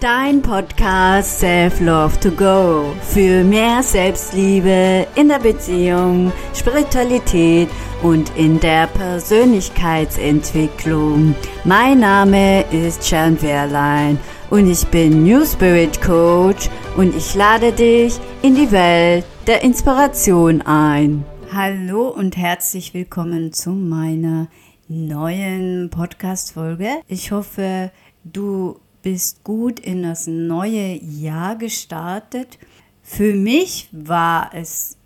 Dein Podcast Self Love to Go für mehr Selbstliebe in der Beziehung, Spiritualität und in der Persönlichkeitsentwicklung. Mein Name ist Jan Wehrlein und ich bin New Spirit Coach und ich lade dich in die Welt der Inspiration ein. Hallo und herzlich willkommen zu meiner neuen Podcast-Folge. Ich hoffe, du bist gut in das neue Jahr gestartet. Für mich war es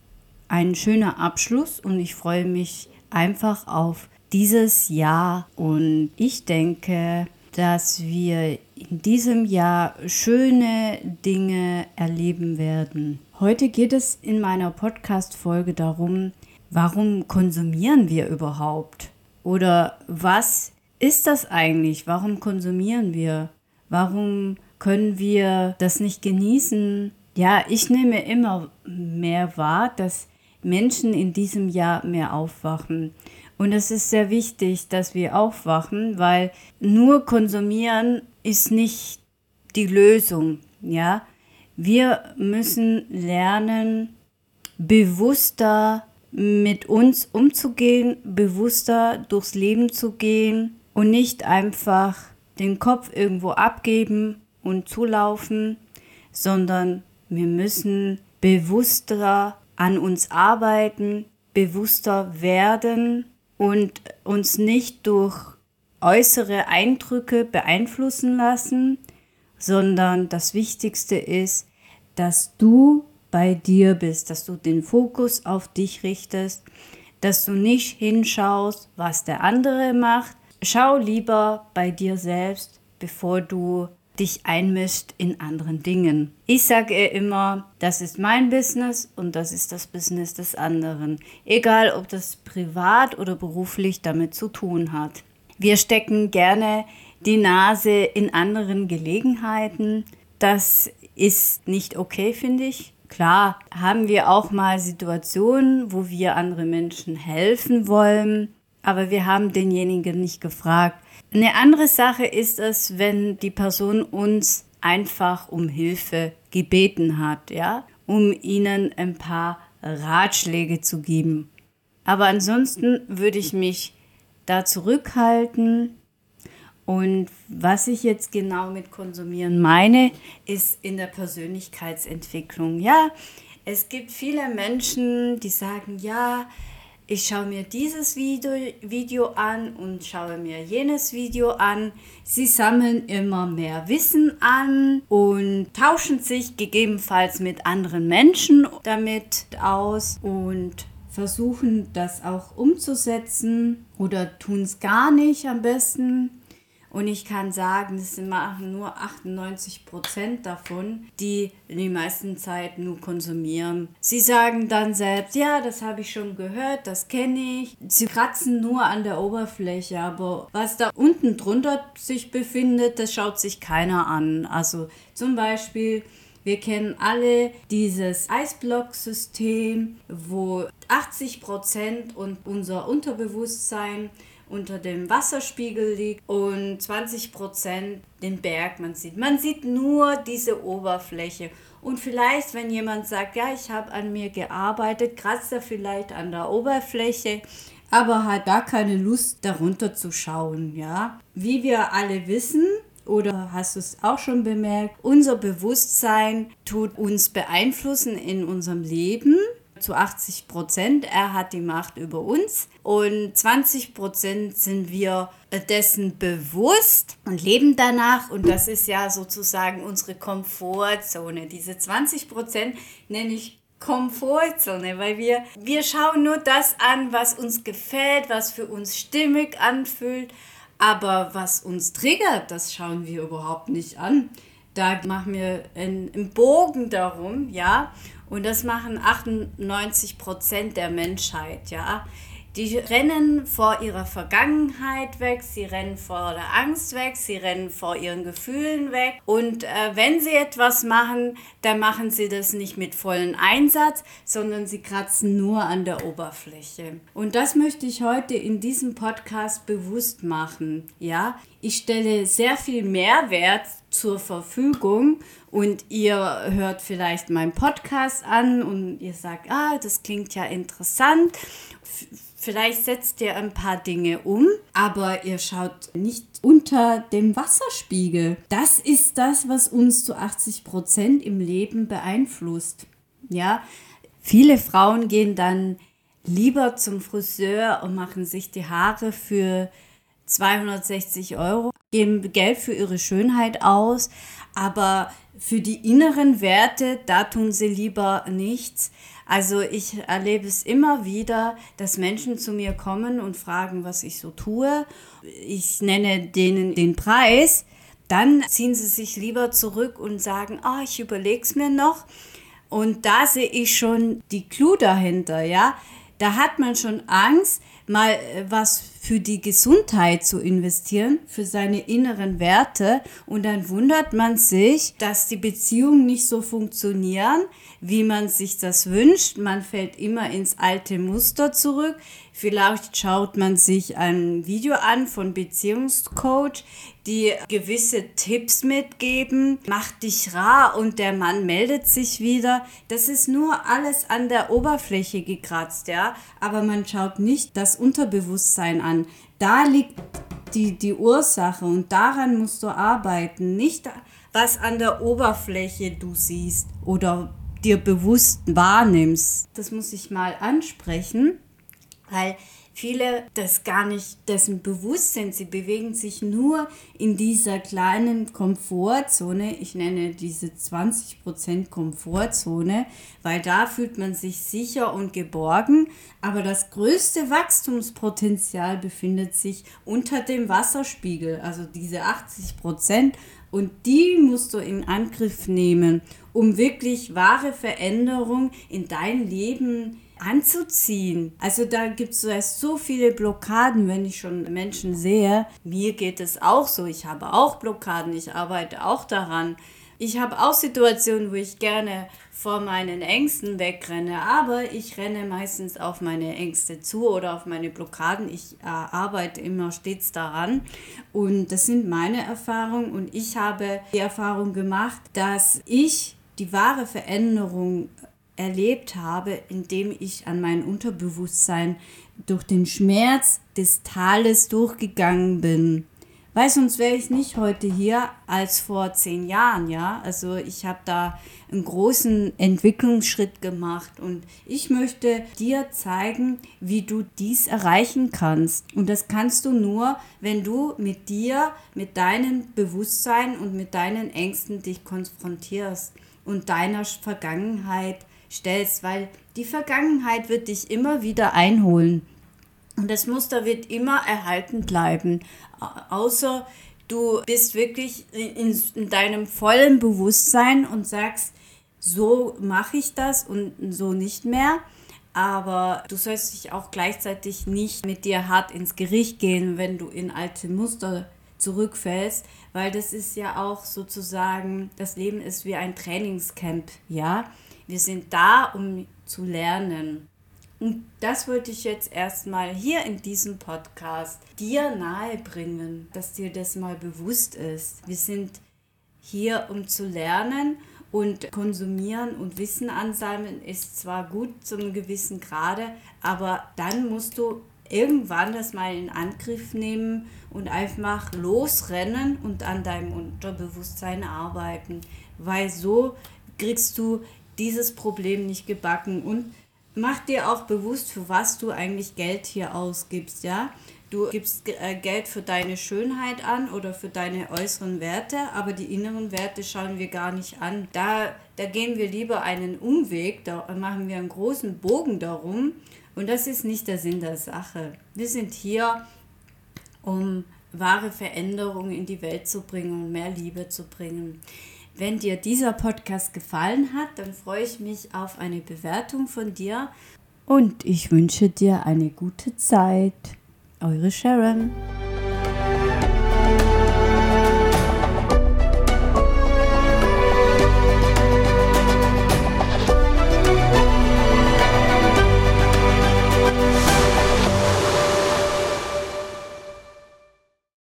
ein schöner Abschluss und ich freue mich einfach auf dieses Jahr und ich denke, dass wir in diesem Jahr schöne Dinge erleben werden. Heute geht es in meiner Podcast-Folge darum, warum konsumieren wir überhaupt? Oder was ist das eigentlich? Warum konsumieren wir? Warum können wir das nicht genießen? Ja, ich nehme immer mehr wahr, dass Menschen in diesem Jahr mehr aufwachen. Und es ist sehr wichtig, dass wir aufwachen, weil nur konsumieren ist nicht die Lösung. Ja, wir müssen lernen, bewusster mit uns umzugehen, bewusster durchs Leben zu gehen und nicht einfach den Kopf irgendwo abgeben und zulaufen, sondern wir müssen bewusster an uns arbeiten, bewusster werden und uns nicht durch äußere Eindrücke beeinflussen lassen, sondern das Wichtigste ist, dass du bei dir bist, dass du den Fokus auf dich richtest, dass du nicht hinschaust, was der andere macht, Schau lieber bei dir selbst, bevor du dich einmischt in anderen Dingen. Ich sage immer, das ist mein Business und das ist das Business des anderen. Egal, ob das privat oder beruflich damit zu tun hat. Wir stecken gerne die Nase in anderen Gelegenheiten. Das ist nicht okay, finde ich. Klar, haben wir auch mal Situationen, wo wir andere Menschen helfen wollen aber wir haben denjenigen nicht gefragt. Eine andere Sache ist es, wenn die Person uns einfach um Hilfe gebeten hat, ja, um ihnen ein paar Ratschläge zu geben. Aber ansonsten würde ich mich da zurückhalten. Und was ich jetzt genau mit konsumieren meine, ist in der Persönlichkeitsentwicklung. Ja, es gibt viele Menschen, die sagen, ja, ich schaue mir dieses Video, Video an und schaue mir jenes Video an. Sie sammeln immer mehr Wissen an und tauschen sich gegebenenfalls mit anderen Menschen damit aus und versuchen das auch umzusetzen oder tun es gar nicht am besten. Und ich kann sagen, das machen nur 98 Prozent davon, die die meisten Zeit nur konsumieren. Sie sagen dann selbst, ja, das habe ich schon gehört, das kenne ich. Sie kratzen nur an der Oberfläche, aber was da unten drunter sich befindet, das schaut sich keiner an. Also zum Beispiel, wir kennen alle dieses Eisblock-System, wo 80 Prozent und unser Unterbewusstsein unter dem Wasserspiegel liegt und 20 Prozent den Berg man sieht. Man sieht nur diese Oberfläche. Und vielleicht, wenn jemand sagt, ja, ich habe an mir gearbeitet, kratzt er vielleicht an der Oberfläche, aber hat gar keine Lust, darunter zu schauen, ja. Wie wir alle wissen, oder hast du es auch schon bemerkt, unser Bewusstsein tut uns beeinflussen in unserem Leben zu 80 Prozent. Er hat die Macht über uns und 20 Prozent sind wir dessen bewusst und leben danach. Und das ist ja sozusagen unsere Komfortzone. Diese 20 Prozent nenne ich Komfortzone, weil wir, wir schauen nur das an, was uns gefällt, was für uns stimmig anfühlt. Aber was uns triggert, das schauen wir überhaupt nicht an. Da machen wir einen, Bogen darum, ja. Und das machen 98 Prozent der Menschheit, ja. Die rennen vor ihrer Vergangenheit weg, sie rennen vor der Angst weg, sie rennen vor ihren Gefühlen weg. Und äh, wenn sie etwas machen, dann machen sie das nicht mit vollem Einsatz, sondern sie kratzen nur an der Oberfläche. Und das möchte ich heute in diesem Podcast bewusst machen. Ja, ich stelle sehr viel Mehrwert zur Verfügung und ihr hört vielleicht meinen Podcast an und ihr sagt, ah, das klingt ja interessant Vielleicht setzt ihr ein paar Dinge um, aber ihr schaut nicht unter dem Wasserspiegel. Das ist das, was uns zu 80 Prozent im Leben beeinflusst. Ja, viele Frauen gehen dann lieber zum Friseur und machen sich die Haare für 260 Euro, geben Geld für ihre Schönheit aus, aber für die inneren Werte, da tun sie lieber nichts. Also ich erlebe es immer wieder, dass Menschen zu mir kommen und fragen, was ich so tue. Ich nenne denen den Preis. Dann ziehen sie sich lieber zurück und sagen, ah, oh, ich überlege es mir noch. Und da sehe ich schon die Clou dahinter, ja. Da hat man schon Angst, mal äh, was für die Gesundheit zu investieren, für seine inneren Werte. Und dann wundert man sich, dass die Beziehungen nicht so funktionieren, wie man sich das wünscht. Man fällt immer ins alte Muster zurück. Vielleicht schaut man sich ein Video an von Beziehungscoach, die gewisse Tipps mitgeben. Mach dich rar und der Mann meldet sich wieder. Das ist nur alles an der Oberfläche gekratzt, ja. Aber man schaut nicht das Unterbewusstsein an. Da liegt die, die Ursache und daran musst du arbeiten. Nicht was an der Oberfläche du siehst oder dir bewusst wahrnimmst. Das muss ich mal ansprechen weil viele das gar nicht dessen bewusst sind. Sie bewegen sich nur in dieser kleinen Komfortzone. Ich nenne diese 20% Komfortzone, weil da fühlt man sich sicher und geborgen. Aber das größte Wachstumspotenzial befindet sich unter dem Wasserspiegel, also diese 80%. Und die musst du in Angriff nehmen, um wirklich wahre Veränderung in dein Leben zu anzuziehen. Also da gibt es so viele Blockaden, wenn ich schon Menschen sehe. Mir geht es auch so. Ich habe auch Blockaden. Ich arbeite auch daran. Ich habe auch Situationen, wo ich gerne vor meinen Ängsten wegrenne, aber ich renne meistens auf meine Ängste zu oder auf meine Blockaden. Ich äh, arbeite immer stets daran und das sind meine Erfahrungen und ich habe die Erfahrung gemacht, dass ich die wahre Veränderung erlebt habe, indem ich an mein Unterbewusstsein durch den Schmerz des Tales durchgegangen bin. Weil sonst wäre ich nicht heute hier als vor zehn Jahren, ja. Also ich habe da einen großen Entwicklungsschritt gemacht und ich möchte dir zeigen, wie du dies erreichen kannst. Und das kannst du nur, wenn du mit dir, mit deinem Bewusstsein und mit deinen Ängsten dich konfrontierst und deiner Vergangenheit stellst, weil die Vergangenheit wird dich immer wieder einholen. Und das Muster wird immer erhalten bleiben. Außer du bist wirklich in, in deinem vollen Bewusstsein und sagst, so mache ich das und so nicht mehr. Aber du sollst dich auch gleichzeitig nicht mit dir hart ins Gericht gehen, wenn du in alte Muster zurückfällst, weil das ist ja auch sozusagen, das Leben ist wie ein Trainingscamp, ja. Wir sind da, um zu lernen. Und das wollte ich jetzt erstmal hier in diesem Podcast dir nahebringen, dass dir das mal bewusst ist. Wir sind hier, um zu lernen und konsumieren und Wissen ansammeln ist zwar gut zum gewissen Grade, aber dann musst du irgendwann das mal in Angriff nehmen und einfach losrennen und an deinem Unterbewusstsein arbeiten, weil so kriegst du dieses Problem nicht gebacken und mach dir auch bewusst, für was du eigentlich Geld hier ausgibst, ja? Du gibst äh, Geld für deine Schönheit an oder für deine äußeren Werte, aber die inneren Werte schauen wir gar nicht an. Da, da gehen wir lieber einen Umweg, da machen wir einen großen Bogen darum und das ist nicht der Sinn der Sache. Wir sind hier, um wahre Veränderungen in die Welt zu bringen und mehr Liebe zu bringen. Wenn dir dieser Podcast gefallen hat, dann freue ich mich auf eine Bewertung von dir. Und ich wünsche dir eine gute Zeit. Eure Sharon.